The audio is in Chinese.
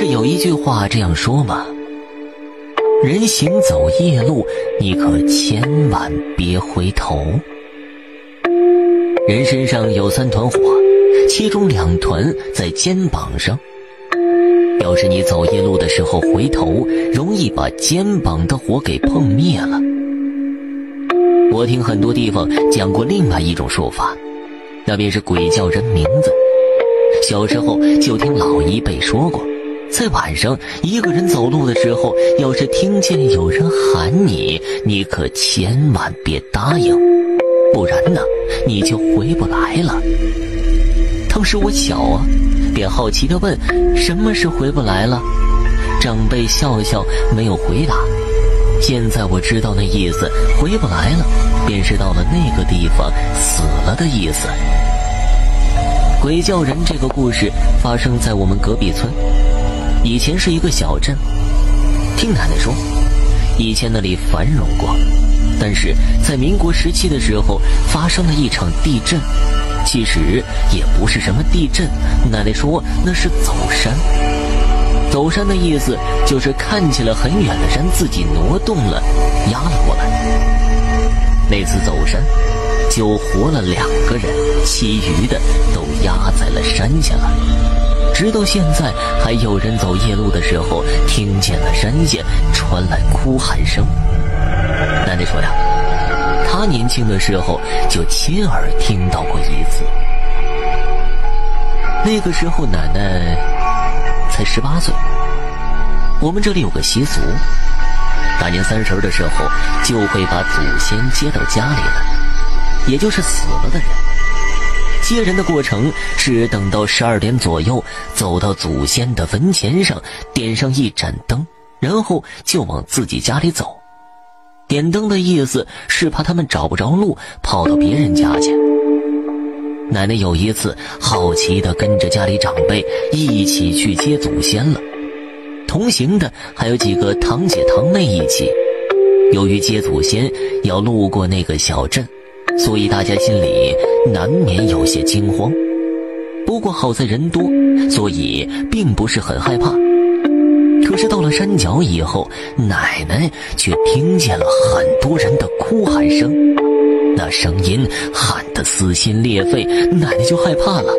是有一句话这样说嘛？人行走夜路，你可千万别回头。人身上有三团火，其中两团在肩膀上。要是你走夜路的时候回头，容易把肩膀的火给碰灭了。我听很多地方讲过另外一种说法，那便是鬼叫人名字。小时候就听老一辈说过。在晚上一个人走路的时候，要是听见有人喊你，你可千万别答应，不然呢，你就回不来了。当时我小啊，便好奇地问：“什么是回不来了？”长辈笑笑，没有回答。现在我知道那意思，回不来了，便是到了那个地方死了的意思。鬼叫人这个故事发生在我们隔壁村。以前是一个小镇，听奶奶说，以前那里繁荣过，但是在民国时期的时候发生了一场地震，其实也不是什么地震，奶奶说那是走山。走山的意思就是看起来很远的山自己挪动了，压了过来。那次走山，就活了两个人，其余的都压在了山下了。直到现在，还有人走夜路的时候，听见了山下传来哭喊声。奶奶说呀，她年轻的时候就亲耳听到过一次。那个时候，奶奶才十八岁。我们这里有个习俗，大年三十的时候，就会把祖先接到家里来，也就是死了的人。接人的过程是等到十二点左右，走到祖先的坟前上，点上一盏灯，然后就往自己家里走。点灯的意思是怕他们找不着路，跑到别人家去。奶奶有一次好奇的跟着家里长辈一起去接祖先了，同行的还有几个堂姐堂妹一起。由于接祖先要路过那个小镇。所以大家心里难免有些惊慌，不过好在人多，所以并不是很害怕。可是到了山脚以后，奶奶却听见了很多人的哭喊声，那声音喊得撕心裂肺，奶奶就害怕了。